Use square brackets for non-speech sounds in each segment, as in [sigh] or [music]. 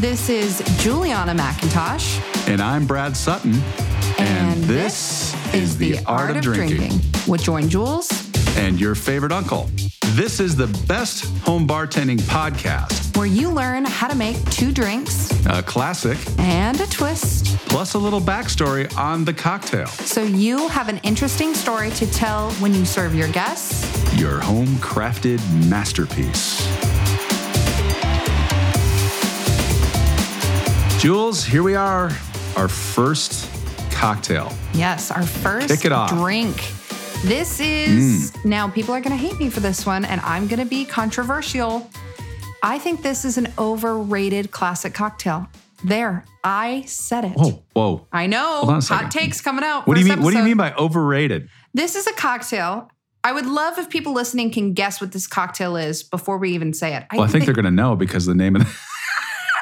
This is Juliana McIntosh. And I'm Brad Sutton. And, this, is The Art, of, drinking. with Join Jules. and your favorite uncle. This is the best home bartending podcast. where you learn how to make two drinks A classic, and a twist plus a little backstory on the cocktail. so you have an interesting story to tell when you serve your guests. Your home crafted masterpiece. Jules, here we are, our first cocktail. Yes, our first Kick it off. drink. This is mm. now people are going to hate me for this one, and I'm going to be controversial. I think this is an overrated classic cocktail. There, I said it. Whoa, whoa. I know. Hold on a second. Hot takes coming out. What do you mean? What do you mean by overrated? This is a cocktail. I would love if people listening can guess what this cocktail is before we even say it. Well, I think they're going to know because the name of the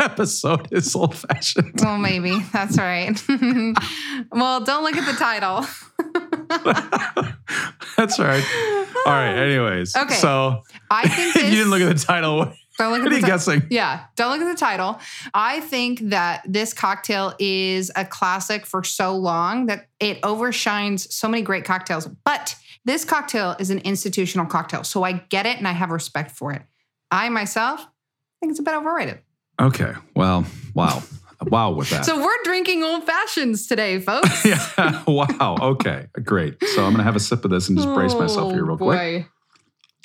episode is old fashioned. Well, maybe that's right. [laughs] well, don't look at the title. [laughs] That's right. All right. Anyways, Okay. So I think [laughs] you didn't look at the title. Don't look at what the are you ti- guessing? Yeah, don't look at the title. I think that this cocktail is a classic for so long that it overshines so many great cocktails. But this cocktail is an institutional cocktail. So I get it and I have respect for it. I myself think it's a bit overrated. Okay. Well, wow. Wow with that. So we're drinking old fashions today, folks. [laughs] yeah. Wow. Okay. Great. So I'm going to have a sip of this and just brace myself here real quick. boy.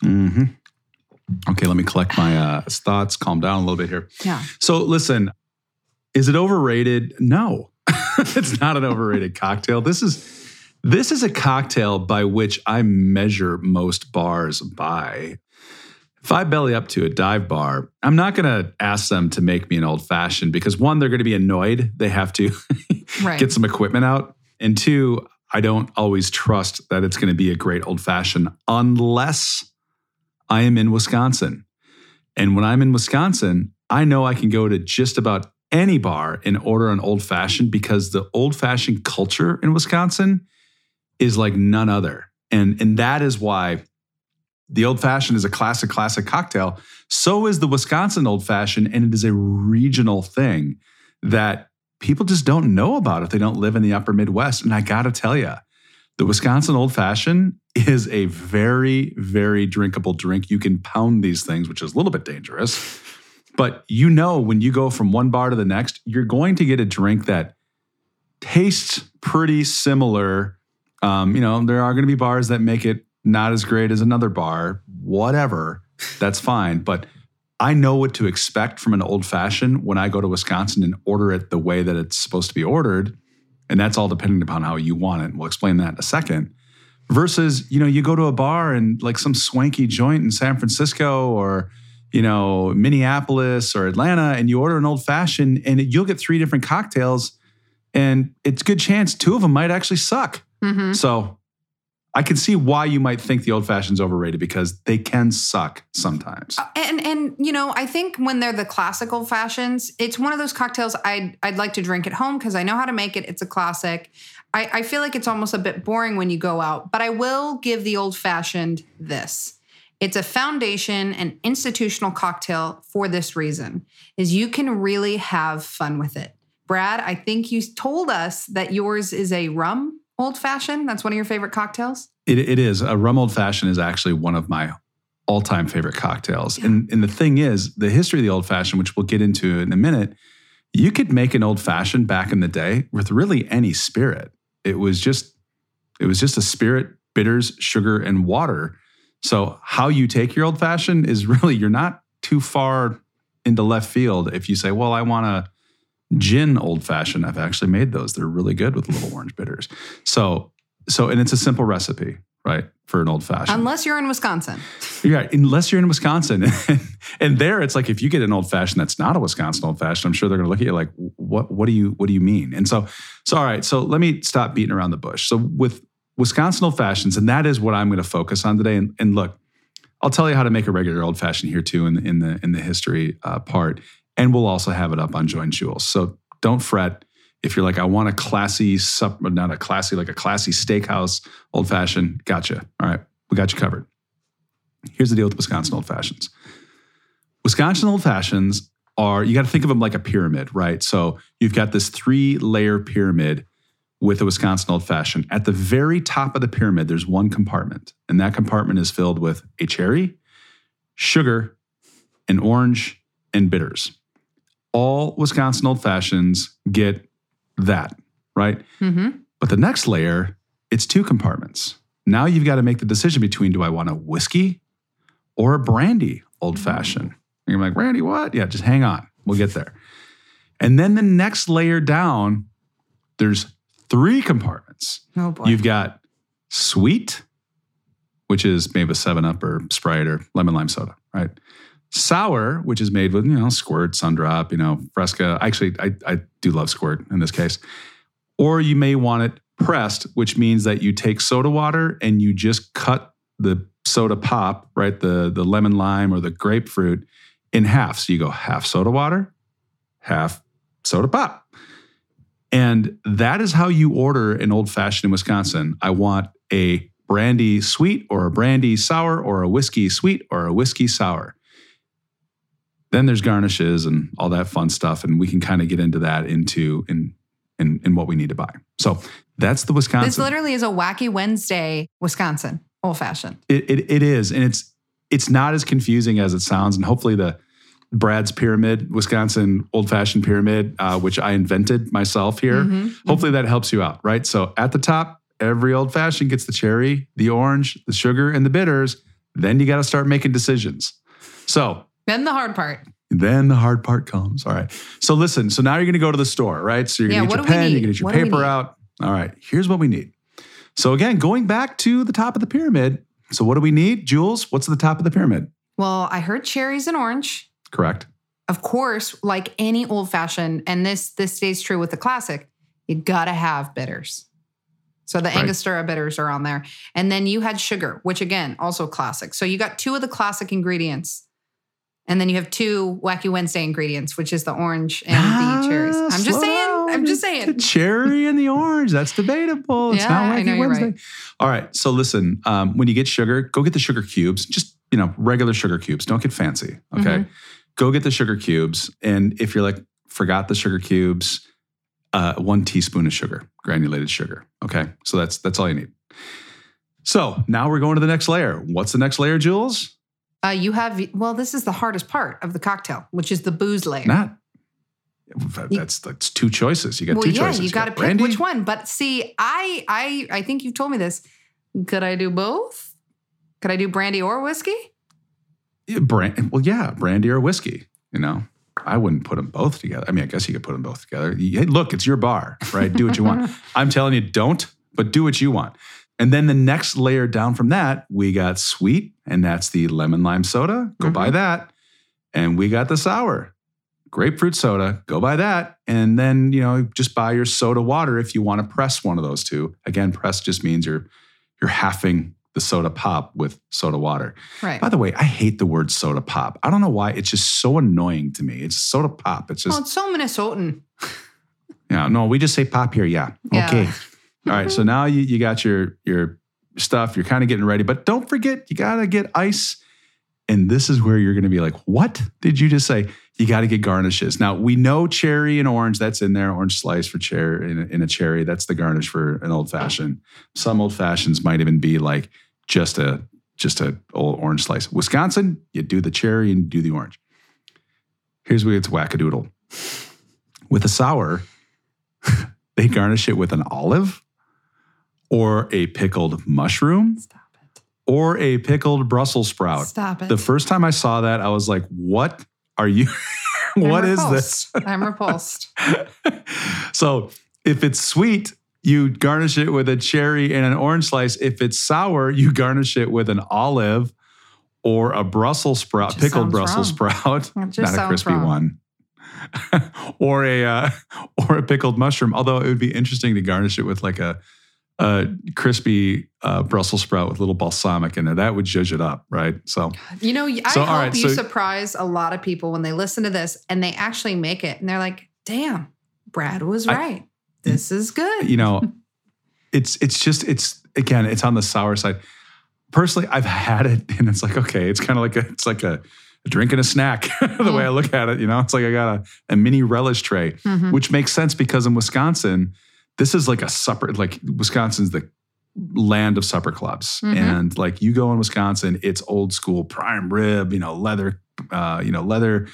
hmm Okay. Let me collect my uh, thoughts, calm down a little bit here. Yeah. So listen, is it overrated? No, [laughs] it's not an overrated cocktail. This is this is a cocktail by which I measure most bars by. If I belly up to a dive bar, I'm not going to ask them to make me an old fashioned because one, they're going to be annoyed. They have to [laughs] Right. get some equipment out. And two, I don't always trust that it's going to be a great old fashioned unless I am in Wisconsin. And when I'm in Wisconsin, I know I can go to just about any bar and order an old fashioned because the old fashioned culture in Wisconsin is like none other. And, and that is why the old fashioned is a classic, classic cocktail. So is the Wisconsin old fashioned, and it is a regional thing that people just don't know about if they don't live in the upper Midwest. And I got to tell you, the Wisconsin old fashioned is a very, very drinkable drink. You can pound these things, which is a little bit dangerous. But you know, when you go from one bar to the next, you're going to get a drink that tastes pretty similar. Um, you know, there are going to be bars that make it not as great as another bar, whatever. That's fine. But I know what to expect from an old fashioned when I go to Wisconsin and order it the way that it's supposed to be ordered. And that's all depending upon how you want it. And we'll explain that in a second. Versus, you know, you go to a bar and like some swanky joint in San Francisco or, you know, Minneapolis or Atlanta, and you order an old fashioned and you'll get three different cocktails. And it's a good chance two of them might actually suck. Mhm. So I can see why you might think the old fashioned's overrated because they can suck sometimes. Uh, and and you know, I think when they're the classical fashions, it's one of those cocktails I'd I'd like to drink at home because I know how to make it. It's a classic. I, I feel like it's almost a bit boring when you go out, but I will give the old fashioned this. It's a foundation and institutional cocktail for this reason is you can really have fun with it. Brad, I think you told us that yours is a rum old fashioned. That's one of your favorite cocktails. It, it is. A rum old fashioned is actually one of my all time favorite cocktails. And, and the thing is, the history of the old fashioned, which we'll get into in a minute, you could make an old fashioned back in the day with really any spirit. It was just, it was just a spirit, bitters, sugar, and water. So how you take your old fashioned is [laughs] really you're not too far into left field if you say, well, I want a gin old fashioned. I've actually made those. They're really good with little orange bitters. So so and it's a simple recipe. right? For an old fashioned. Unless you're in Wisconsin. Yeah, unless you're in Wisconsin. [laughs] and there it's like if you get an old fashioned that's not a Wisconsin old fashioned, I'm sure they're gonna look at you like, what what do you what do you mean? And so, so all right, so let me stop beating around the bush. So with Wisconsin old fashions, and that is what I'm gonna focus on today. And, and look, I'll tell you how to make a regular old fashioned here too in the in the in the history uh, part. And we'll also have it up on Join Jules. So don't fret if you're like, I want a classy, sup, not a classy, like a classy steakhouse old fashioned. Gotcha. All right, we got you covered. Here's the deal with Wisconsin old fashions. Wisconsin old fashions are, you got to think of them like a pyramid, right? So you've got this three layer pyramid with a Wisconsin old fashioned. At the very top of the pyramid, there's one compartment, and that compartment is filled with a cherry, sugar, an orange, and bitters. All Wisconsin old fashions get that, right? Mm-hmm. But the next layer, it's two compartments. Now you've got to make the decision between do I want a whiskey or a brandy old fashioned? And you're like, brandy, what? Yeah, just hang on. We'll get there. And then the next layer down, there's three compartments. Oh boy. You've got sweet, which is maybe with 7 Up or Sprite or lemon lime soda, right? Sour, which is made with, you know, squirt, sundrop, you know, fresca. Actually, I, I do love squirt in this case. Or you may want it pressed, which means that you take soda water and you just cut the soda pop, right? The, the lemon lime or the grapefruit in half. So you go half soda water, half soda pop. And that is how you order an old fashioned in Wisconsin. I want a brandy sweet or a brandy sour or a whiskey sweet or a whiskey sour. Then there's garnishes and all that fun stuff. And we can kind of get into that into in, in, in what we need to buy. So that's the Wisconsin. this literally is a wacky Wednesday, Wisconsin, old fashioned. It, it, it is, and it's it's not as confusing as it sounds. And hopefully, the Brad's Pyramid, Wisconsin old fashioned pyramid, uh, which I invented myself here, Mhm. hopefully that helps you out, right? So at the top, every old fashioned gets the cherry, the orange, the sugar, and the bitters. Then you got to start making decisions. So Then the hard part. then the hard part comes. All right. So listen. So now you're going to go to the store, right? So you're going to what get your pen, you're going to get your What paper out. All right. Here's what we need. So again, going back to the top of the pyramid. So what do we need, Jules? What's at the top of the pyramid? Well, I heard cherries and orange. Correct. Of course, like any old fashioned, and this this stays true with the classic, you gotta have bitters. So the Right. Angostura bitters are on there. And then you had sugar, which again, also classic. So you got two of the classic ingredients. And then you have two Wacky Wednesday ingredients, which is the orange and the cherries. Ah, I'm just saying. I'm just The saying. cherry and the orange. That's debatable. It's Yeah, not I Wacky Wednesday. right. All right. So listen, um, when you get sugar, go get the sugar cubes. Just you know, regular sugar cubes. Don't get fancy. Okay. Mhm. Go get the sugar cubes. And if you're like, forgot the sugar cubes, uh, one teaspoon of sugar, granulated sugar. Okay. So that's that's all you need. So now we're going to the next layer. What's the next layer, Jules? Uh, you have well, this is the hardest part of the cocktail, which is the booze layer. Not. That's that's two choices. You got well, two yeah, choices. you got to pick brandy. which one. But see, I I I think you've told me this. Could I do both? Could I do brandy or whiskey? Yeah, brand, well, yeah, brandy or whiskey. You know, I wouldn't put them both together. I mean, I guess you could put them both together. Hey, look, it's your bar, right? Do what you want. [laughs] I'm telling you, don't, but do what you want. And then the next layer down from that, we got sweet, and that's the lemon lime soda. Go mm-hmm. buy that. And we got the sour, grapefruit soda. Go buy that. And then, you know, just buy your soda water if you want to press one of those two. Again, press just means you're you're halving the soda pop with soda water. Right. By the way, I hate the word soda pop. I don't know why. It's just so annoying to me. It's soda pop. It's just, well, it's so Minnesotan. yeah, no, we just say pop here. Yeah. Yeah. Okay. [laughs] All right. So now you, you got your, your stuff. You're kind of getting ready, but don't forget, you got to get ice. And this is where you're to be like, what did you just say? You got to get garnishes. Now we know cherry and orange, that's in there. Orange slice for cherry in in a cherry. That's the garnish for an old fashioned. Some old fashions might even be like just a just a old orange slice. Wisconsin, you do the cherry and do the orange. Here's where it's wackadoodle. With a sour, [laughs] they garnish it with an olive or a pickled mushroom Stop or a pickled Brussels sprout. Stop it. The first time I saw that, I was like, what are you? [laughs] What is this? [laughs] I'm repulsed. so if it's sweet, you garnish it with a cherry and an orange slice. If it's sour, you garnish it with an olive or a Brussels sprout, pickled Brussels wrong. sprout, not a crispy wrong. one. [laughs] or a uh, or a pickled mushroom. Although it would be interesting to garnish it with like a a crispy uh, Brussels sprout with a little balsamic in there. That would judge it up, right? So You know, I So, hope right, you so- surprise a lot of people when they listen to this and they actually make it and they're like, damn, Brad was I- right. this is good. you know, [laughs] it's it's just it's again, it's on the sour side. Personally, I've had it and it's like, okay, it's kind of like a it's like a, a drink and a snack, [laughs] the way I look at it. You know, it's like I got a, a mini relish tray, Mhm. which makes sense because in Wisconsin, this is like a supper, like Wisconsin's the land of supper clubs. Mhm. And like you go in Wisconsin, it's old school prime rib, you know, leather, uh, you know, leather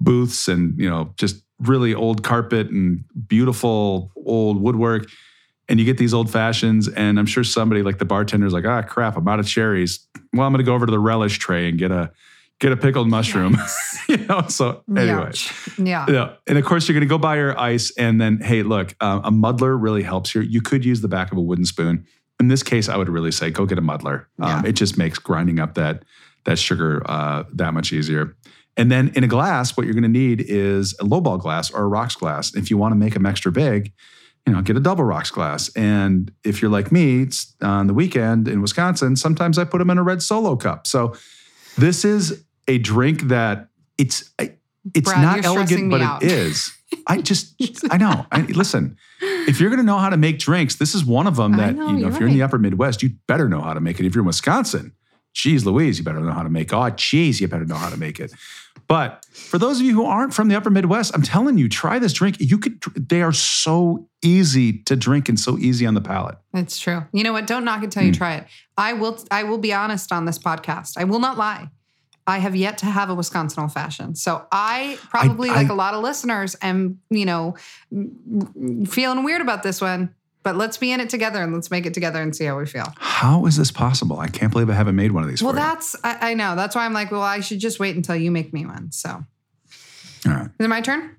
booths and, you know, just really old carpet and beautiful old woodwork. And you get these old fashions. And I'm sure somebody like the bartender's like, ah, crap, I'm out of cherries. Well, I'm going to go over to the relish tray and get a, get a pickled mushroom, [laughs] you know? So anyway. Yeah. Yeah. And of course, you're going to go buy your ice. And then, hey, look, uh, a muddler really helps here. You could use the back of a wooden spoon. In this case, I would really say go get a muddler. Um, Yeah. It just makes grinding up that, that sugar uh, that much easier. And then in a glass, what you're going to need is a lowball glass or a rocks glass. If you want to make them extra big, you know, get a double rocks glass. And if you're like me, it's on the weekend in Wisconsin, sometimes I put them in a red solo cup. So this is a drink that it's it's Brad, not elegant, but out. it is. I [laughs] just I know. I, listen, if you're going to know how to make drinks, this is one of them that know, you know. If you're in the upper Midwest, you better know how to make it. If you're in Wisconsin, geez, Louise, you better know how to make. Oh, geez, you better know how to make it. But for those of you who aren't from the upper Midwest, I'm telling you, try this drink. You could. They are so easy to drink and so easy on the palate. It's true. You know what? Don't knock it till Hmm. you try it. I will I will be honest on this podcast. I will not lie. I have yet to have a Wisconsin old fashioned. So I probably, I- like a lot of listeners, am, you know, feeling weird about this one. But let's be in it together and let's make it together and see how we feel. How is this possible? I can't believe I haven't made one of these. Well, that's I, I know. That's why I'm like, well, I should just wait until you make me one. So all right. is it my turn?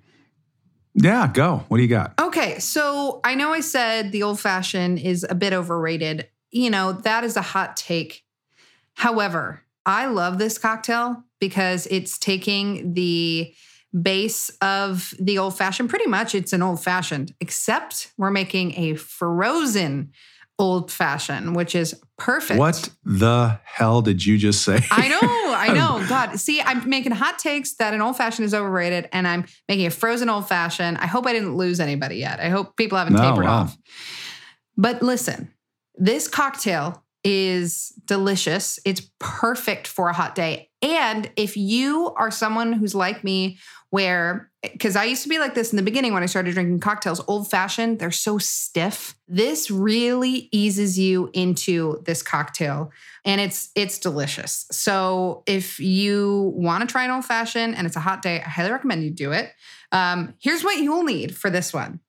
Yeah, go. What do you got? Okay, so I know I said the old fashioned is a bit overrated. You know, that is a hot take. However, I love this cocktail because it's taking the base of the old fashioned. Pretty much it's an old fashioned, except we're making a frozen old fashioned, which is perfect. What the hell did you just say? I know, [laughs] I know. God, see, I'm making hot takes that an old fashioned is overrated, and I'm making a frozen old fashioned. I hope I didn't lose anybody yet. I hope people haven't No, tapered wow. off. But listen, this cocktail is delicious. It's perfect for a hot day. And if you are someone who's like me, where, because I used to be like this in the beginning when I started drinking cocktails, old fashioned, they're so stiff. This really eases you into this cocktail and it's it's delicious. So if you want to try an old fashioned and it's a hot day, I highly recommend you do it. Um, here's what you'll need for this one.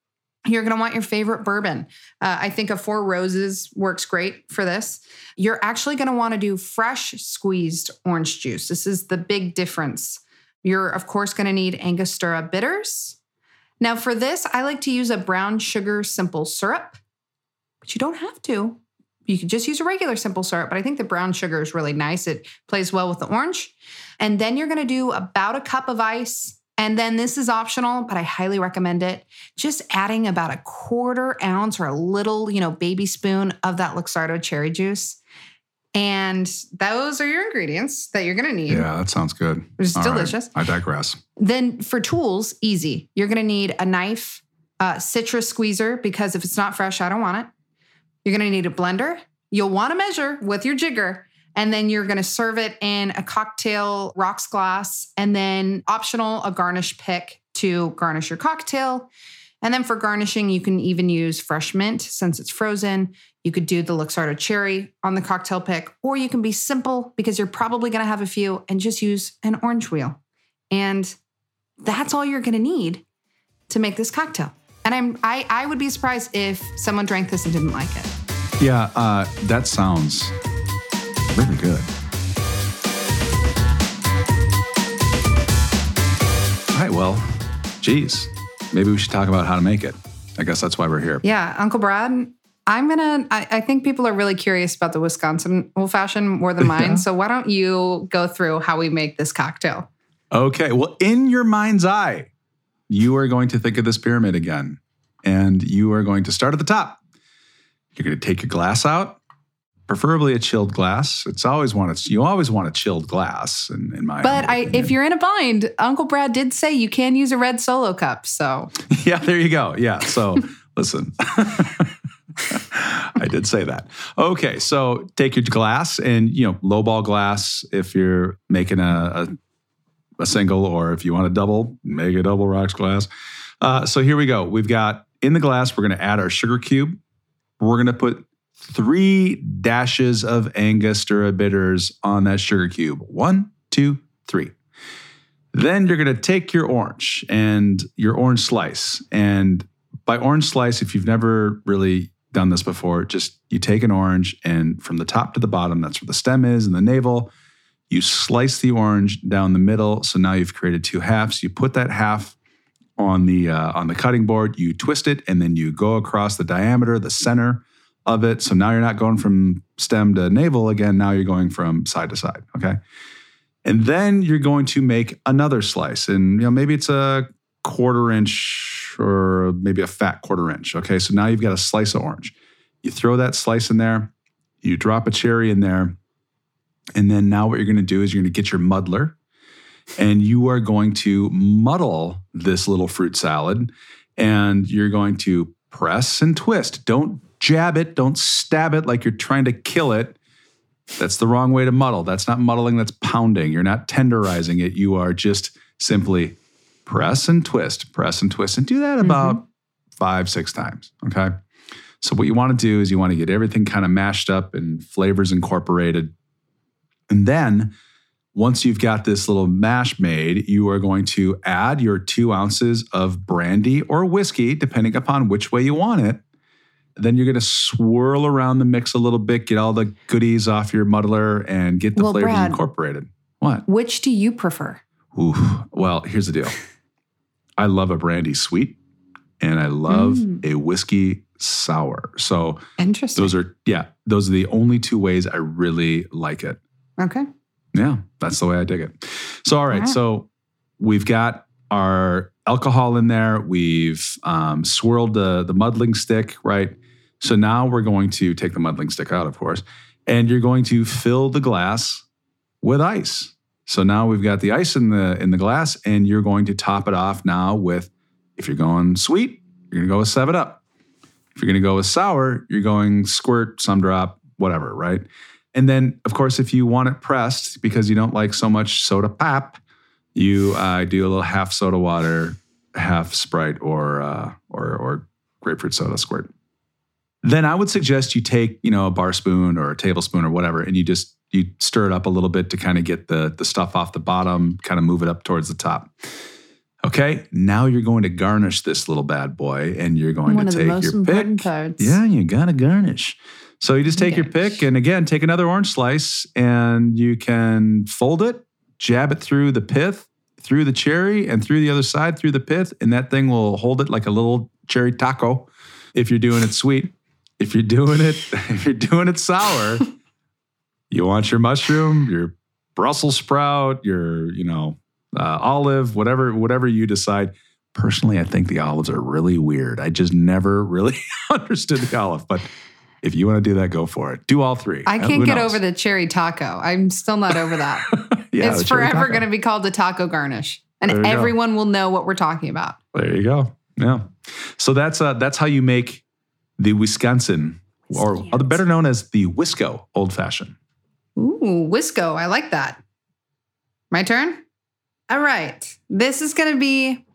You're going to want your favorite bourbon. Uh, I think a Four Roses works great for this. You're actually going to want to do fresh squeezed orange juice. This is the big difference. You're, of course, going to need Angostura bitters. Now, for this, I like to use a brown sugar simple syrup, but you don't have to. You could just use a regular simple syrup, but I think the brown sugar is really nice. It plays well with the orange. And then you're going to do about a cup of ice. And then this is optional, but I highly recommend it. Just adding about a quarter ounce or a little, you know, baby spoon of that Luxardo cherry juice. And those are your ingredients that you're going to need. Yeah, that sounds good. It's All right, delicious. I digress. Then for tools, easy. You're going to need a knife, uh, citrus squeezer, because if it's not fresh, I don't want it. You're going to need a blender. You'll want to measure with your jigger. And then you're going to serve it in a cocktail rocks glass. And then optional, a garnish pick to garnish your cocktail. And then for garnishing, you can even use fresh mint since it's frozen. You could do the Luxardo cherry on the cocktail pick, or you can be simple because you're probably going to have a few and just use an orange wheel. And that's all you're going to need to make this cocktail. And I'm I I would be surprised if someone drank this and didn't like it. Yeah, uh, that sounds really good. All right, well, geez, maybe we should talk about how to make it. I guess that's why we're here. Yeah, Uncle Brad. I'm gonna. I, I think people are really curious about the Wisconsin old fashioned more than mine. Yeah. [laughs] So why don't you go through how we make this cocktail? Okay. Well, in your mind's eye, you are going to think of this pyramid again, and you are going to start at the top. You're going to take your glass out, preferably a chilled glass. It's always want you always want a chilled glass. In, in my, But I, if you're in a bind, Uncle Brad did say you can use a red solo cup. So [laughs] yeah, there you go. Yeah. So [laughs] listen, [laughs] I did say that. Okay. So take your glass and, you know, lowball glass if you're making a, a, a single or if you want a double, make a double rocks glass. Uh, so here we go. We've got in the glass, we're going to add our sugar cube. We're going to put three dashes of Angostura bitters on that sugar cube. One, two, three. Then you're going to take your orange and your orange slice. And by orange slice, if you've never really done this before, just you take an orange and from the top to the bottom, that's where the stem is and the navel, you slice the orange down the middle. So now you've created two halves. You put that half on the uh, on the cutting board, you twist it, and then you go across the diameter, the center of it. So now you're not going from stem to navel again. Now you're going from side to side. Okay. And then you're going to make another slice. And you know, maybe it's a quarter inch or maybe a fat quarter inch. Okay. So now you've got a slice of orange. You throw that slice in there, you drop a cherry in there. And then now what you're going to do is you're going to get your muddler and you are going to muddle this little fruit salad and you're going to press and twist. Don't jab it, don't stab it like you're trying to kill it. That's the wrong way to muddle. That's not muddling, that's pounding. You're not tenderizing it. You are just simply press and twist, press and twist, and do that about mm-hmm. five, six times. Okay. So, what you want to do is you want to get everything kind of mashed up and flavors incorporated. And then, once you've got this little mash made, you are going to add your two ounces of brandy or whiskey, depending upon which way you want it. Then you're going to swirl around the mix a little bit, get all the goodies off your muddler, and get the Well, flavors Brad- incorporated. What? which do you prefer? Ooh, well, here's the deal. [laughs] I love a brandy sweet, and I love Mm. a whiskey sour. So Interesting. those are yeah, those are the only two ways I really like it. okay. Yeah, that's the way I dig it. So, all right. So, we've got our alcohol in there. We've um, swirled the, the muddling stick, right? So, now we're going to take the muddling stick out, of course, and you're going to fill the glass with ice. So, now we've got the ice in the in the glass, and you're going to top it off now with, if you're going sweet, you're going to go with 7 Up. If you're going to go with sour, you're going squirt, Sun Drop, whatever, right? And then, of course, if you want it pressed because you don't like so much soda pop, you uh, do a little half soda water, half Sprite, or uh, or or grapefruit soda squirt. Then I would suggest you take you know a bar spoon or a tablespoon or whatever, and you just you stir it up a little bit to kind of get the the stuff off the bottom, kind of move it up towards the top. Okay, now you're going to garnish this little bad boy, and you're going One to take your pick. parts. Yeah, you got to garnish. So you just take your pick and again, take another orange slice and you can fold it, jab it through the pith, through the cherry, and through the other side through the pith. And that thing will hold it like a little cherry taco if you're doing it sweet. If you're doing it, [laughs] if you're doing it sour, [laughs] you want your mushroom, your Brussels sprout, your, you know, uh, olive, whatever, whatever you decide. Personally, I think the olives are really weird. I just never [laughs] really understood the olive, but if you want to do that, go for it. Do all three. I Uh, can't who get knows? over the cherry taco. I'm still not over that. yeah, it's forever going to be called the taco garnish, and you go. everyone will know what we're talking about. There you go. Yeah. So that's uh, that's how you make the Wisconsin, or better known as the Wisco Old Fashioned. Ooh, Wisco. I like that. My turn? All right. This is going to be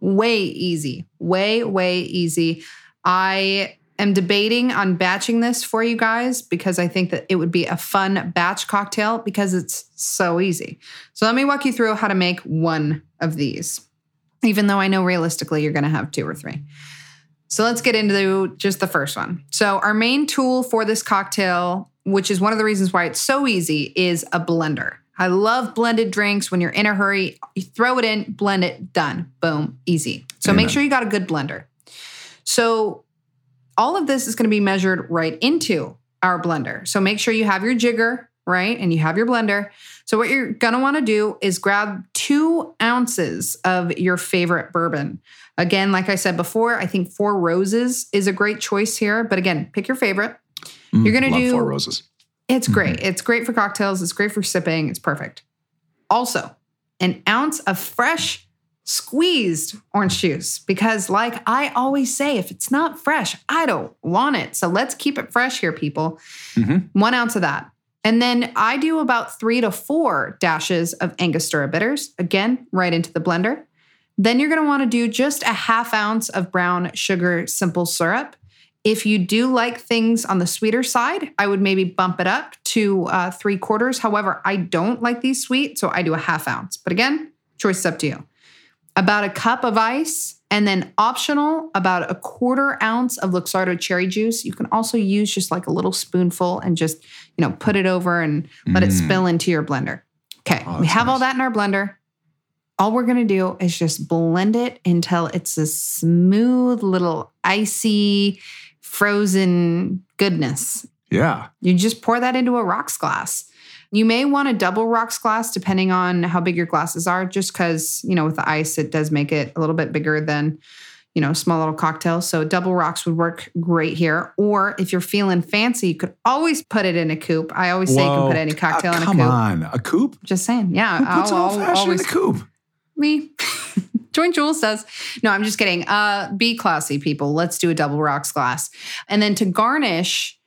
way easy. Way, way easy. I am debating on batching this for you guys because I think that it would be a fun batch cocktail because it's so easy. So let me walk you through how to make one of these, even though I know realistically you're going to have two or three. So let's get into just the first one. So, our main tool for this cocktail, which is one of the reasons why it's so easy, is a blender. I love blended drinks. When you're in a hurry, you throw it in, blend it, done. Boom, easy. So, Amen. make sure you got a good blender. So all of this is going to be measured right into our blender. So make sure you have your jigger, right? And you have your blender. So what you're want to do is grab two ounces of your favorite bourbon. Again, like I said before, I think Four Roses is a great choice here. But again, pick your favorite. Mm, You're gonna do- Four Roses. It's Mhm. great. It's great for cocktails. It's great for sipping. It's perfect. Also, an ounce of fresh squeezed orange juice because, like I always say, if it's not fresh, I don't want it. So let's keep it fresh here, people. Mhm. One ounce of that. And then I do about three to four dashes of Angostura bitters, again, right into the blender. Then you're want to do just a half ounce of brown sugar simple syrup. If you do like things on the sweeter side, I would maybe bump it up to uh, three quarters. However, I don't like these sweet, so I do a half ounce. But again, choice is up to you. About a cup of ice, and then optional, about a quarter ounce of Luxardo cherry juice. You can also use just like a little spoonful and just, you know, put it over and let it Mm. spill into your blender. Okay, Oh, we have all that in our blender. All we're gonna do is just blend it until it's a smooth little icy, frozen goodness. Yeah. You just pour that into a rocks glass. You may want a double rocks glass depending on how big your glasses are, just because, you know, with the ice, it does make it a little bit bigger than, you know, small little cocktails. So double rocks would work great here. Or if you're feeling fancy, you could always put it in a coupe. I always say you can put any cocktail Uh, in a coupe. come on. A coupe? Just saying. Yeah. Who puts I'll- old I'll fashioned in a coupe? me. [laughs] Join Jules says, No, I'm just kidding. Uh, be classy, people. Let's do a double rocks glass. And then to garnish,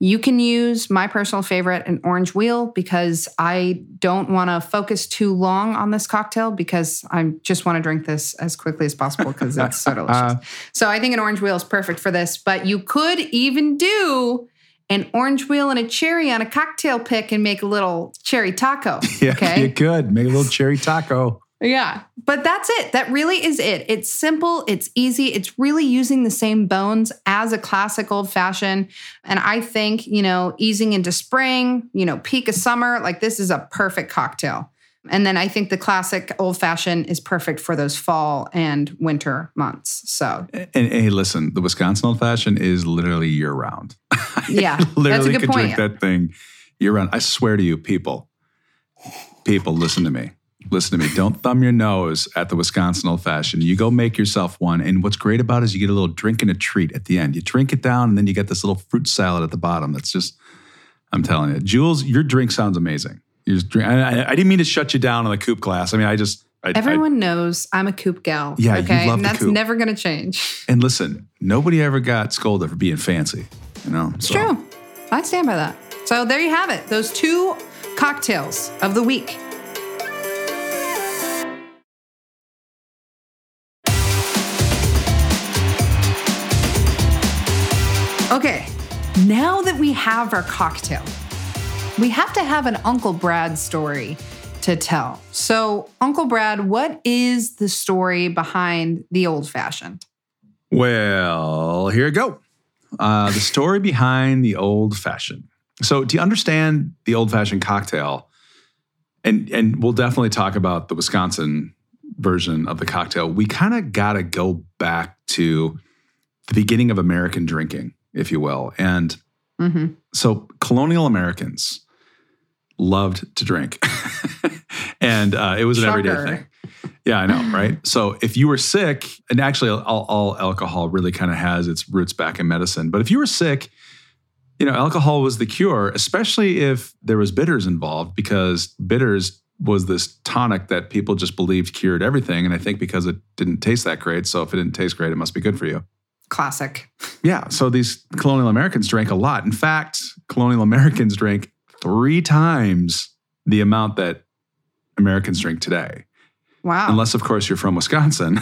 you can use my personal favorite, an orange wheel, because I don't want to focus too long on this cocktail because I just want to drink this as quickly as possible because it's so [laughs] delicious. Uh-huh. so I think an orange wheel is perfect for this. But you could even do an orange wheel and a cherry on a cocktail pick and make a little cherry taco. [laughs] Yeah, Okay. you could. Make a little cherry taco. Yeah. But that's it. That really is it. It's simple, it's easy. It's really using the same bones as a classic old fashioned. And I think, you know, easing into spring, you know, peak of summer, like this is a perfect cocktail. And then I think the classic old fashioned is perfect for those fall and winter months. So, And, and hey, listen, the Wisconsin old fashioned is literally year round. [laughs] yeah, literally that's a good could point. drink that thing year round. I swear to you, people, people, listen to me. Listen to me. Don't thumb your nose at the Wisconsin old fashioned. You go make yourself one. And what's great about it is you get a little drink and a treat at the end. You drink it down, and then you get this little fruit salad at the bottom. That's just, I'm telling you, Jules, your drink sounds amazing. You just drink, I, I- I didn't mean to shut you down on the coupe glass. I mean, I just, I, Everyone knows I'm a coupe gal. Yeah, okay. and that's coupe. never going to change. and listen, nobody ever got scolded for being fancy. You know, It's true. I stand by that. So there you have it. Those two cocktails of the week. Now that we have our cocktail, we have to have an Uncle Brad story to tell. So, Uncle Brad, what is the story behind the old fashioned? Well, here you go. Uh, the story behind the old fashioned. So, to understand the old fashioned cocktail, and and we'll definitely talk about the Wisconsin version of the cocktail. We kind of got to go back to the beginning of American drinking, if you will, and hmm so colonial Americans loved to drink, [laughs] and uh, it was an everyday thing. Yeah, I know, right? So if you were sick, and actually, all, all alcohol really kind of has its roots back in medicine. But if you were sick, you know, alcohol was the cure, especially if there was bitters involved, because bitters was this tonic that people just believed cured everything. And I think because it didn't taste that great, so if it didn't taste great, it must be good for you. Classic. Yeah. So these colonial Americans drank a lot. In fact, colonial Americans drank three times the amount that Americans drink today. Wow. Unless, of course, you're from Wisconsin.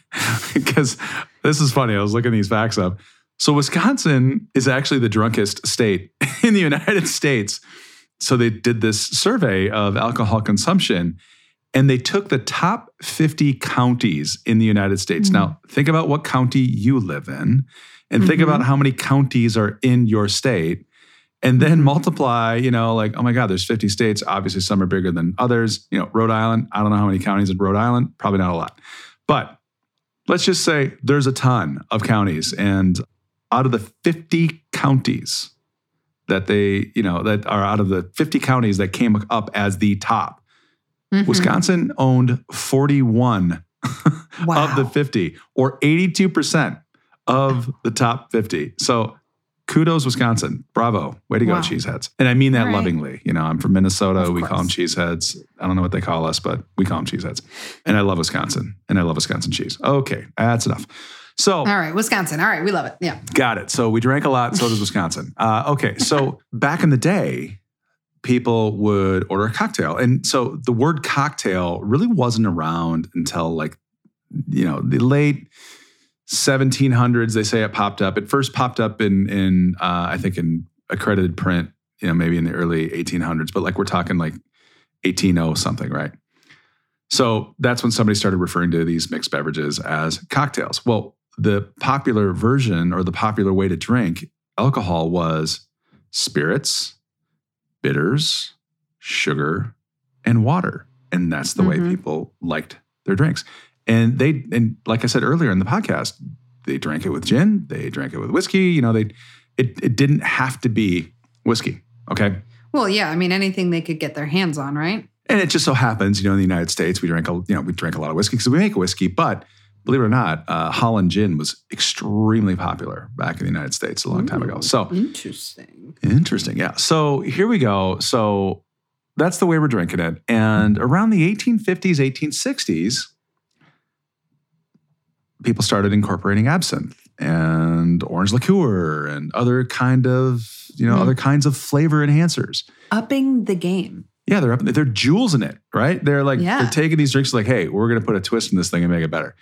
[laughs] because this is funny. I was looking these facts up. So, Wisconsin is actually the drunkest state [laughs] in the United States. So, they did this survey of alcohol consumption and they took the top 50 counties in the United States. Mhm. Now, think about what county you live in and think Mhm. about how many counties are in your state and then Mhm. multiply, you know, like, oh my God, there's 50 states. Obviously, some are bigger than others. You know, Rhode Island, I don't know how many counties in Rhode Island, probably not a lot. But let's just say there's a ton of counties, and out of the 50 counties that they, you know, that are out of the 50 counties that came up as the top, Mhm. Wisconsin owned 41 Wow. [laughs] of the 50, or 82% of the top 50. So kudos, Wisconsin. Bravo. Way to go, cheeseheads. And I mean that right. lovingly. You know, I'm from Minnesota. Of we call them cheeseheads. I don't know what they call us, but we call them cheeseheads. And I love Wisconsin. And I love Wisconsin cheese. Okay, that's enough. So All right, Wisconsin. All right, we love it. Yeah. Got it. So we drank a lot. So does Wisconsin. Uh, okay. So [laughs] back in the day, people would order a cocktail. And so the word cocktail really wasn't around until like, you know, the late 1700s. They say it popped up. It first popped up in, in uh, I think, in accredited print, you know, maybe in the early 1800s, but like we're talking like 180 something, right? So that's when somebody started referring to these mixed beverages as cocktails. Well, the popular version or the popular way to drink alcohol was spirits, bitters, sugar, and water. And that's the way Mhm. people liked their drinks. And they, and like I said earlier in the podcast, they drank it with gin, they drank it with whiskey. You know, they, it, it didn't have to be whiskey. Okay. Well, yeah. I mean, anything they could get their hands on, right? And it just so happens, you know, in the United States, we drink, a, you know, we drink a lot of whiskey because we make whiskey. But believe it or not, uh, Holland gin was extremely popular back in the United States a long time ago. So interesting. interesting, yeah. So here we go. So that's the way we're drinking it. And around the 1850s, 1860s, people started incorporating absinthe and orange liqueur and other kind of, you know, Hmm. other kinds of flavor enhancers. Upping the game. Yeah, they're up, they're jewels in it, right? They're like Yeah. they're taking these drinks like, hey, we're gonna put a twist in this thing and make it better.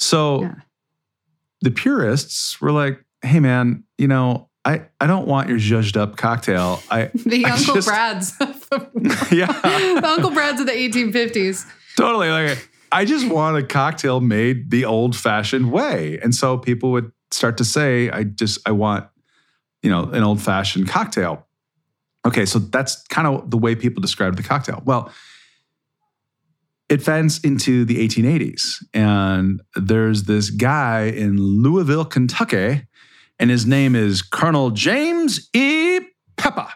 So Yeah. the purists were like, hey man, you know, I, I don't want your zhuzhed up cocktail. I [laughs] The I Uncle just- Brad's. [laughs] yeah, the Uncle Brad's of the 1850s. totally. Like I just want a cocktail made the old fashioned way. And so people would start to say, I just I want, you know, an old fashioned cocktail. Okay, so that's kind of the way people describe the cocktail. Well, it fends into the 1880s, and there's this guy in Louisville, Kentucky, and his name is Colonel James E. Pepper.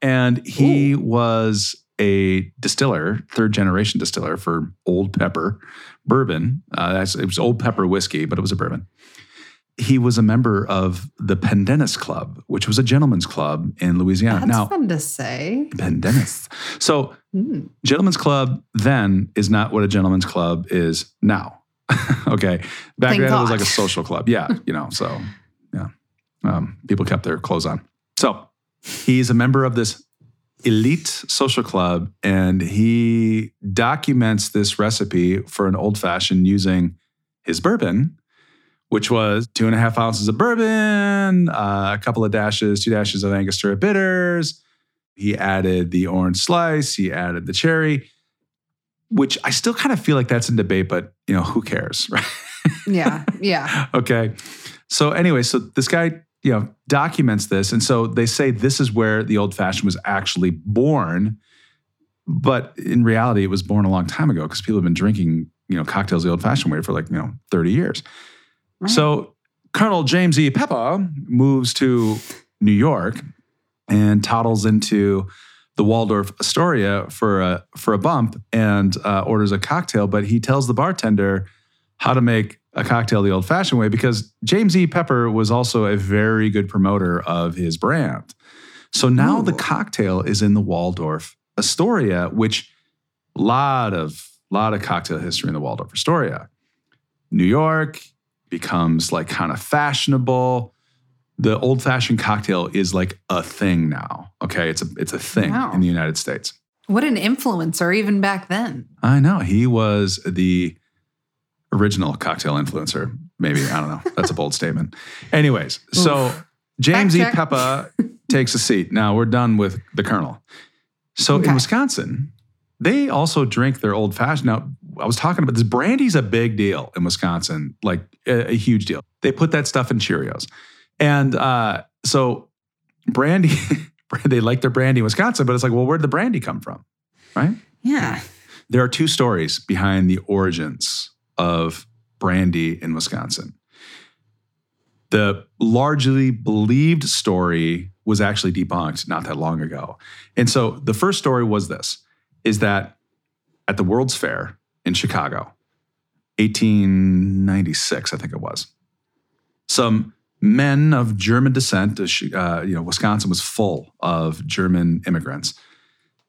And he was a distiller, third generation distiller for Old Pepper bourbon. Uh, that's, it was Old Pepper whiskey, but it was a bourbon. He was a member of the Pendennis Club, which was a gentleman's club in Louisiana. That's now, fun to say. Pendennis. So, Mm. gentleman's club then is not what a gentleman's club is now. [laughs] okay. Back Thank then it was like a [laughs] social club. Yeah. You know, so yeah. Um, people kept their clothes on. So he's a member of this elite social club and he documents this recipe for an old fashioned using his bourbon, which was two and a half ounces of bourbon, uh, a couple of dashes, two dashes of Angostura bitters. He added the orange slice, he added the cherry, which I still kind of feel like that's in debate, but you know, who cares, [laughs] right? Yeah. Yeah. [laughs] okay. So anyway, so this guy, you know, documents this. And so they say this is where the old fashioned was actually born. But in reality, it was born a long time ago because people have been drinking, you know, cocktails the old fashioned way for like, you know, 30 years. Right. So Colonel James E. Pepper moves to New York and toddles into the Waldorf Astoria for a for a bump and uh, orders a cocktail. But he tells the bartender how to make a cocktail the old-fashioned way because James E. Pepper was also a very good promoter of his brand. So now the cocktail is in the Waldorf Astoria, which a lot of lot of cocktail history in the Waldorf Astoria. New York becomes like kind of fashionable. The old fashioned cocktail is like a thing now. Okay, it's a it's a thing Wow. in the United States. What an influencer, even back then. I know he was the original cocktail influencer. Maybe I don't know. That's a bold [laughs] statement. Anyways, so Oof. James E. Peppa [laughs] takes a seat. Now we're done with the Colonel. So Okay. in Wisconsin, they also drink their old fashioned. Now I was talking about this. Brandy's a big deal in Wisconsin, like a, a huge deal. They put that stuff in Cheerios, and uh, so brandy. [laughs] They like their brandy in Wisconsin, but it's like, well, where'd the brandy come from? Right? Yeah. There are two stories behind the origins of brandy in Wisconsin. The largely believed story was actually debunked not that long ago. And so the first story was this is that at the World's Fair in Chicago, 1896, I think it was, some men of German descent, uh, you know, Wisconsin was full of German immigrants.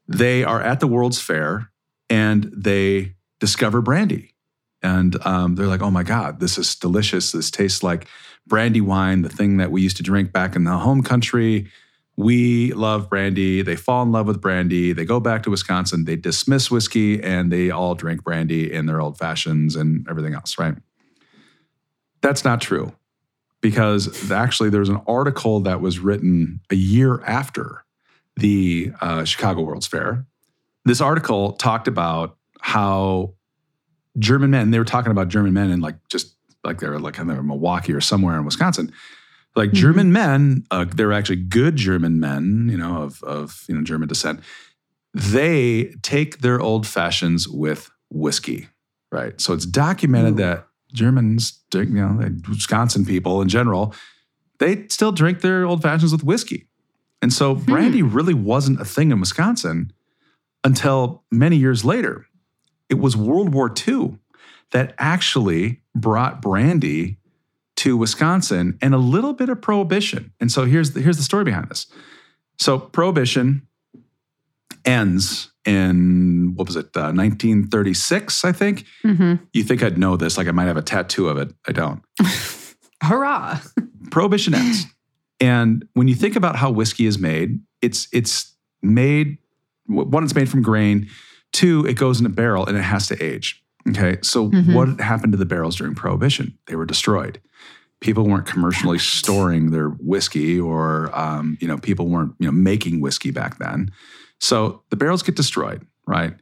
They are at the World's Fair and they discover brandy. And um, they're like, oh my God, this is delicious. This tastes like brandy wine, the thing that we used to drink back in the home country. We love brandy. They fall in love with brandy. They go back to Wisconsin. They dismiss whiskey and they all drink brandy in their old fashions and everything else, right? That's not true because actually there's an article that was written a year after the uh, Chicago World's Fair. This article talked about how German men, they were talking about German men in like just like they're like in Milwaukee or somewhere in Wisconsin. Like mm-hmm. German men, uh, they're actually good German men, you know, of, of you know German descent. They take their old fashions with whiskey, right? So it's documented Ooh. that Germans, you know, Wisconsin people in general, they still drink their old fashions with whiskey. And so hmm. brandy really wasn't a thing in Wisconsin until many years later. It was World War II that actually brought brandy to Wisconsin and a little bit of prohibition. And so here's the, here's the story behind this. So prohibition ends in what was it, uh, 1936, I think. Mm-hmm. You think I'd know this? Like I might have a tattoo of it. I don't. [laughs] Hurrah! Prohibition ends, and when you think about how whiskey is made, it's it's made one, it's made from grain. Two, it goes in a barrel and it has to age. Okay, so mm-hmm. what happened to the barrels during Prohibition? They were destroyed. People weren't commercially storing their whiskey, or um, you know, people weren't you know making whiskey back then. So the barrels get destroyed, right?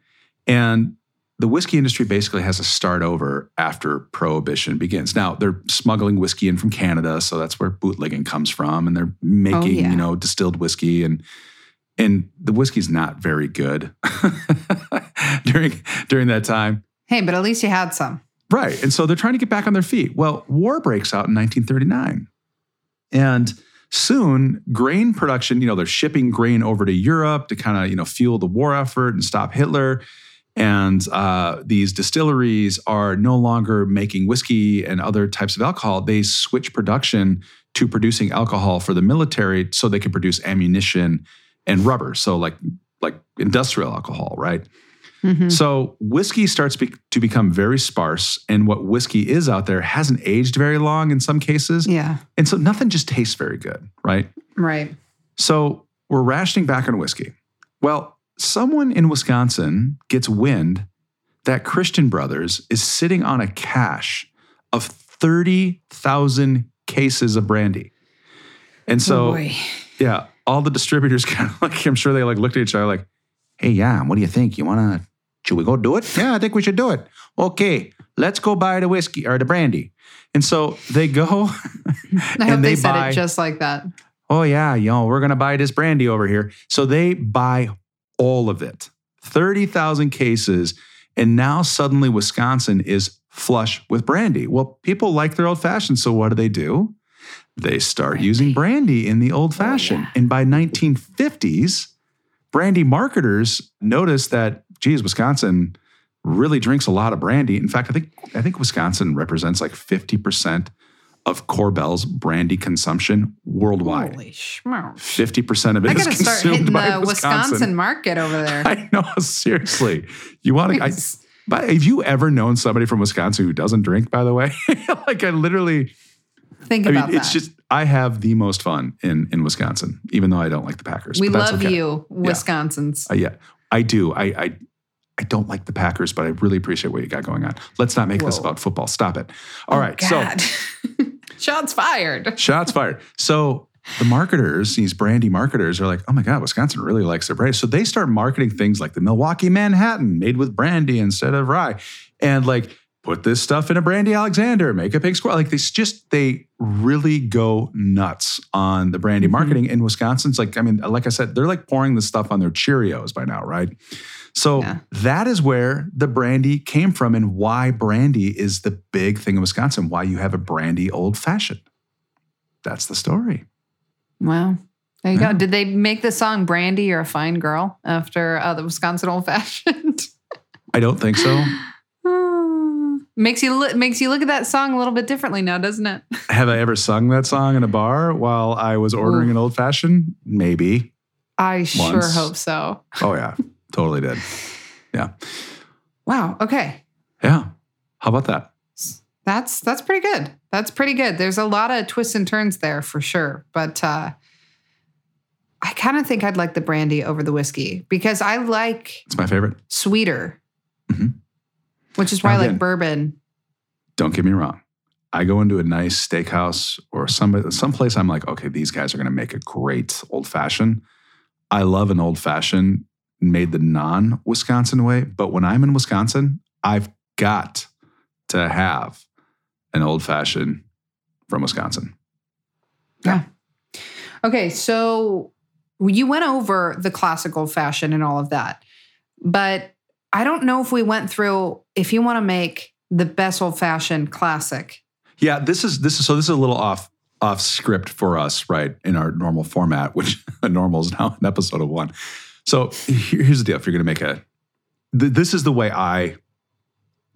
And the whiskey industry basically has to start over after prohibition begins. Now they're smuggling whiskey in from Canada, so that's where bootlegging comes from, and they're making oh, yeah. you know distilled whiskey and and the whiskey's not very good [laughs] during during that time. Hey, but at least you had some. Right. And so they're trying to get back on their feet. Well, war breaks out in 1939. And soon grain production, you know, they're shipping grain over to Europe to kind of, you know, fuel the war effort and stop Hitler. And uh, these distilleries are no longer making whiskey and other types of alcohol. They switch production to producing alcohol for the military so they can produce ammunition and rubber. So like like industrial alcohol, right? Mm-hmm. So whiskey starts be- to become very sparse, and what whiskey is out there hasn't aged very long in some cases. Yeah, and so nothing just tastes very good, right? Right. So we're rationing back on whiskey. Well, someone in Wisconsin gets wind that Christian Brothers is sitting on a cache of thirty thousand cases of brandy, and so oh yeah, all the distributors [laughs] kind of like I'm sure they like looked at each other like, "Hey, yeah, what do you think? You want to should we go do it? Yeah, I think we should do it. Okay, let's go buy the whiskey or the brandy. And so they go [laughs] I hope they, they said buy, it just like that. Oh yeah, you know, we're gonna buy this brandy over here. So they buy all of it. 30,000 cases. And now suddenly Wisconsin is flush with brandy. Well, people like their old fashioned. So what do they do? They start brandy. using brandy in the old oh, fashioned. Oh, yeah. And by 1950s, brandy marketers noticed that geez, Wisconsin really drinks a lot of brandy. In fact, I think I think Wisconsin represents like 50% of Korbel's brandy consumption worldwide. Holy schmo. 50% of it I is consumed start hitting by the Wisconsin. Wisconsin market over there. [laughs] I know, seriously. You want to but have you ever known somebody from Wisconsin who doesn't drink, by the way? [laughs] like I literally think I about mean, It's just I have the most fun in in Wisconsin, even though I don't like the Packers. We love okay. you, Wisconsins. Yeah. Uh, yeah. I do. I, I I don't like the Packers, but I really appreciate what you got going on. Let's not make Whoa. this about football. Stop it. All oh, right, God. So [laughs] shots fired. Shots fired. So the marketers, these brandy marketers, are like, oh my God, Wisconsin really likes their brandy. So they start marketing things like the Milwaukee Manhattan made with brandy instead of rye. And like put this stuff in a Brandy Alexander, make a pink squirrel. Like they just they really go nuts on the brandy Mhm. marketing in Wisconsin. It's like I mean, like I said, they're like pouring this stuff on their Cheerios by now, right? So Yeah. that is where the brandy came from and why brandy is the big thing in Wisconsin, why you have a brandy old fashioned. That's the story. Wow. There you Yeah. go. Did they make the song Brandy or a Fine Girl after uh, the Wisconsin Old Fashioned? I don't think so. [sighs] makes you look makes you look at that song a little bit differently now, doesn't it? [laughs] Have I ever sung that song in a bar while I was ordering Ooh. an old fashioned? Maybe. I sure hope so. Oh yeah, [laughs] totally did. Yeah. Wow. Okay. Yeah. How about that? That's that's pretty good. That's pretty good. There's a lot of twists and turns there for sure. But uh I kind of think I'd like the brandy over the whiskey because I like It's my favorite. sweeter. Mhm. Which is why I like bourbon. Don't get me wrong. I go into a nice steakhouse or some someplace I'm like, okay, these guys are going to make a great old fashioned. I love an old fashioned made the non Wisconsin way, but when I'm in Wisconsin, I've got to have an old fashioned from Wisconsin. Yeah. Okay, so you went over the classical fashion and all of that, but I don't know if we went through if you want to make the best old fashioned classic. Yeah, this is this is so this is a little off off script for us, right? In our normal format, which [laughs] a normal is now an episode of one. So here's the deal: if you're going to make a, th- this is the way I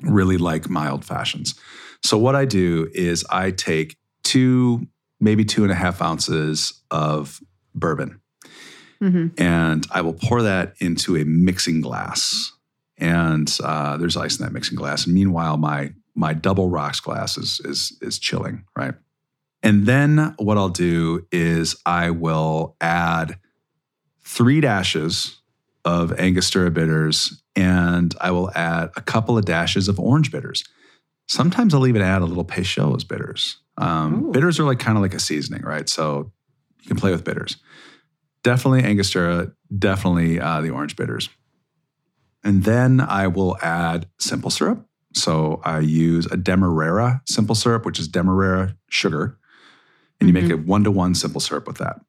really like my old fashions. So what I do is I take two, maybe two and a half ounces of bourbon, Mhm. and I will pour that into a mixing glass. And uh, there's ice in that mixing glass. And meanwhile, my my double rocks glass is is is chilling, right? And then what I'll do is I will add three dashes of Angostura bitters, and I will add a couple of dashes of orange bitters. Sometimes I'll even add a little Peychaud's bitters. Um, bitters are like kind of like a seasoning, right? So you can play with bitters. Definitely Angostura, definitely uh, the orange bitters. And then I will add simple syrup. So I use a Demerara simple syrup, which is Demerara sugar. And you make a one to one simple syrup with that.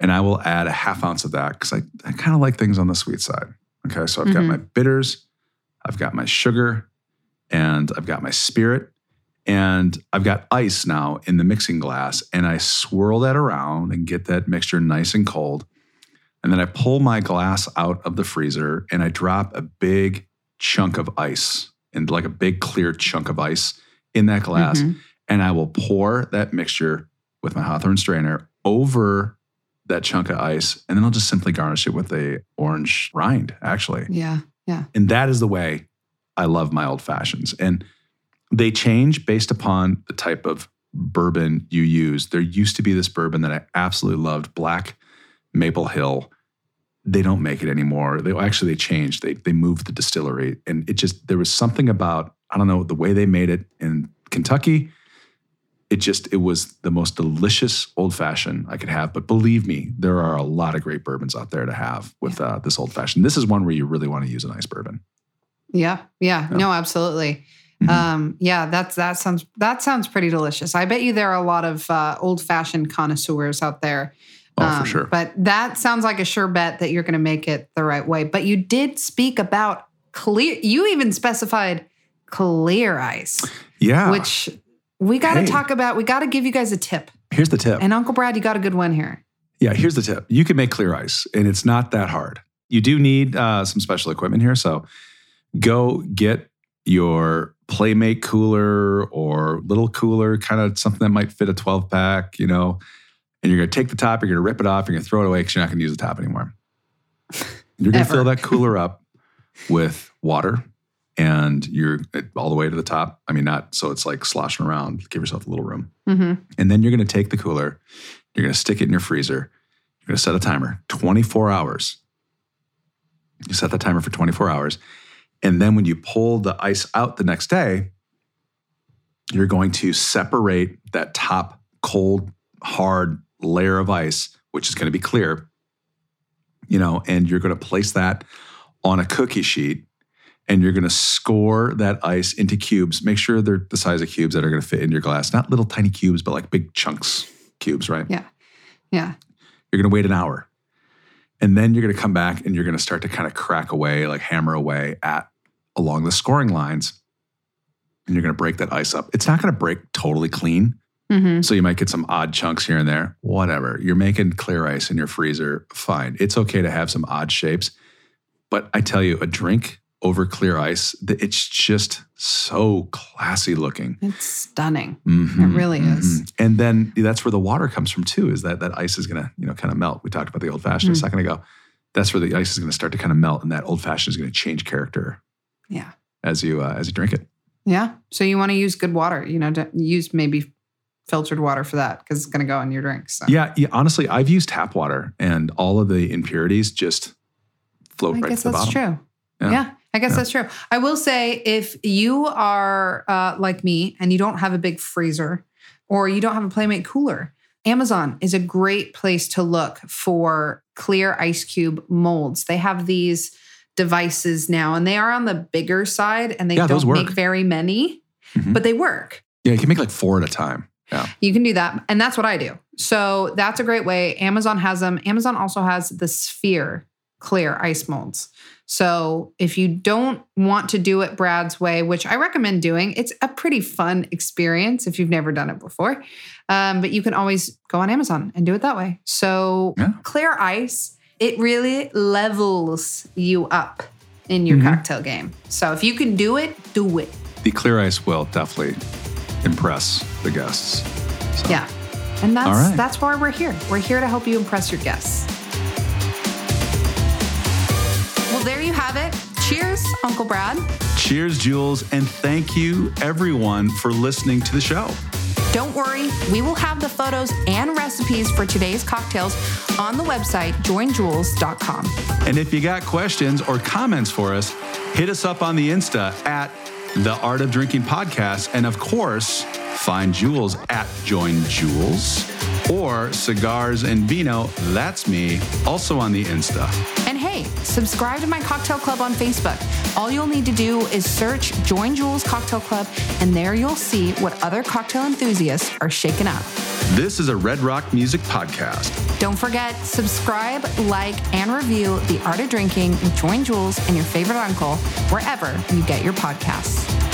And I will add a half ounce of that because I, I kind of like things on the sweet side. Okay. So I've got Mhm. my bitters, I've got my sugar, and I've got my spirit. And I've got ice now in the mixing glass. And I swirl that around and get that mixture nice and cold. And then I pull my glass out of the freezer and I drop a big chunk of ice and like a big clear chunk of ice in that glass. Mhm. And I will pour that mixture with my Hawthorne strainer over that chunk of ice. And then I'll just simply garnish it with a orange rind, actually. Yeah. Yeah. And that is the way I love my old fashions. And they change based upon the type of bourbon you use. There used to be this bourbon that I absolutely loved, Black Maple Hill. They don't make it anymore. They actually they changed. They they moved the distillery, and it just there was something about I don't know the way they made it in Kentucky. It just it was the most delicious old fashioned I could have. But believe me, there are a lot of great bourbons out there to have with uh, this old fashioned. This is one where you really want to use a nice bourbon. Yeah. Yeah. Yeah. No, absolutely. Mhm. Um, yeah, that's that sounds that sounds pretty delicious. I bet you there are a lot of uh, old fashioned connoisseurs out there. Oh, Um, for sure. But that sounds like a sure bet that you're going to make it the right way. But you did speak about clear. You even specified clear ice, Yeah. which we got to Hey. talk about. We got to give you guys a tip. here's the tip. And Uncle Brad, you got a good one here. Yeah, here's the tip. You can make clear ice, and it's not that hard. You do need uh, some special equipment here. So go get your Playmate cooler or little cooler, kind of something that might fit a 12 pack, you know, and you're going to take the top, you're going to rip it off, you're going to throw it away because you're not going to use the top anymore. You're going to fill that cooler up with water and you're all the way to the top. I mean, not so it's like sloshing around. Give yourself a little room. hmm And then you're going to take the cooler, you're going to stick it in your freezer. You're going to set a timer 24 hours. You set the timer for 24 hours. And then when you pull the ice out the next day, you're going to separate that top cold, hard layer of ice, which is going to be clear, you know, and you're going to place that on a cookie sheet and you're going to score that ice into cubes. Make sure they're the size of cubes that are going to fit in your glass, not little tiny cubes, but like big chunks cubes, right? Yeah. Yeah. You're going to wait an hour. And then you're going to come back and you're going to start to kind of crack away, like hammer away at along the scoring lines. And you're going to break that ice up. It's not going to break totally clean. Mm-hmm. So you might get some odd chunks here and there. Whatever. You're making clear ice in your freezer. Fine. It's okay to have some odd shapes. But I tell you, a drink over clear ice, it's just so classy looking. It's stunning. Mhm, It really is. mhm. And then that's where the water comes from too, is that that ice is gonna, you know, kind of melt. We talked about the old fashioned Mhm. a second ago. That's where the ice is gonna start to kind of melt, and that old fashioned is gonna change character Yeah. as you uh, as you drink it. Yeah. So you want to use good water, you know, to use maybe filtered water for that because it's going to go in your drinks. So Yeah, yeah, honestly, I've used tap water and all of the impurities just float I right guess to the that's bottom. That's true. Yeah. Yeah. I guess Yeah. that's true. I will say if you are uh, like me and you don't have a big freezer or you don't have a Playmate cooler, Amazon is a great place to look for clear ice cube molds. They have these devices now and they are on the bigger side and they Yeah, don't make very many, Mhm. but they work. Yeah, you can make like four at a time. Yeah. You can do that. And that's what I do. So that's a great way. Amazon has them. Amazon also has the sphere clear ice molds. So if you don't want to do it Brad's way, which I recommend doing, it's a pretty fun experience if you've never done it before. Um, but you can always go on Amazon and do it that way. So Yeah. clear ice, it really levels you up in your Mhm. cocktail game. So if you can do it, do it. The clear ice will definitely impress the guests. So, Yeah. And that's right. that's why we're here. We're here to help you impress your guests. Well, there you have it. Cheers, Uncle Brad. Cheers, Jules, and thank you everyone for listening to the show. Don't worry, we will have the photos and recipes for today's cocktails on the website joinjules.com. And if you got questions or comments for us, hit us up on the Insta at the Art of Drinking Podcast. And of course, find Jules at Join Jules or Cigars and Vino, that's me, also on the Insta. Hey, subscribe to my cocktail club on Facebook. All you'll need to do is search Join Jules Cocktail Club, and there you'll see what other cocktail enthusiasts are shaking up. This is a Redd Rock Music Podcast. Don't forget, subscribe, like, and review The Art of Drinking with Join Jules and your favorite uncle wherever you get your podcasts.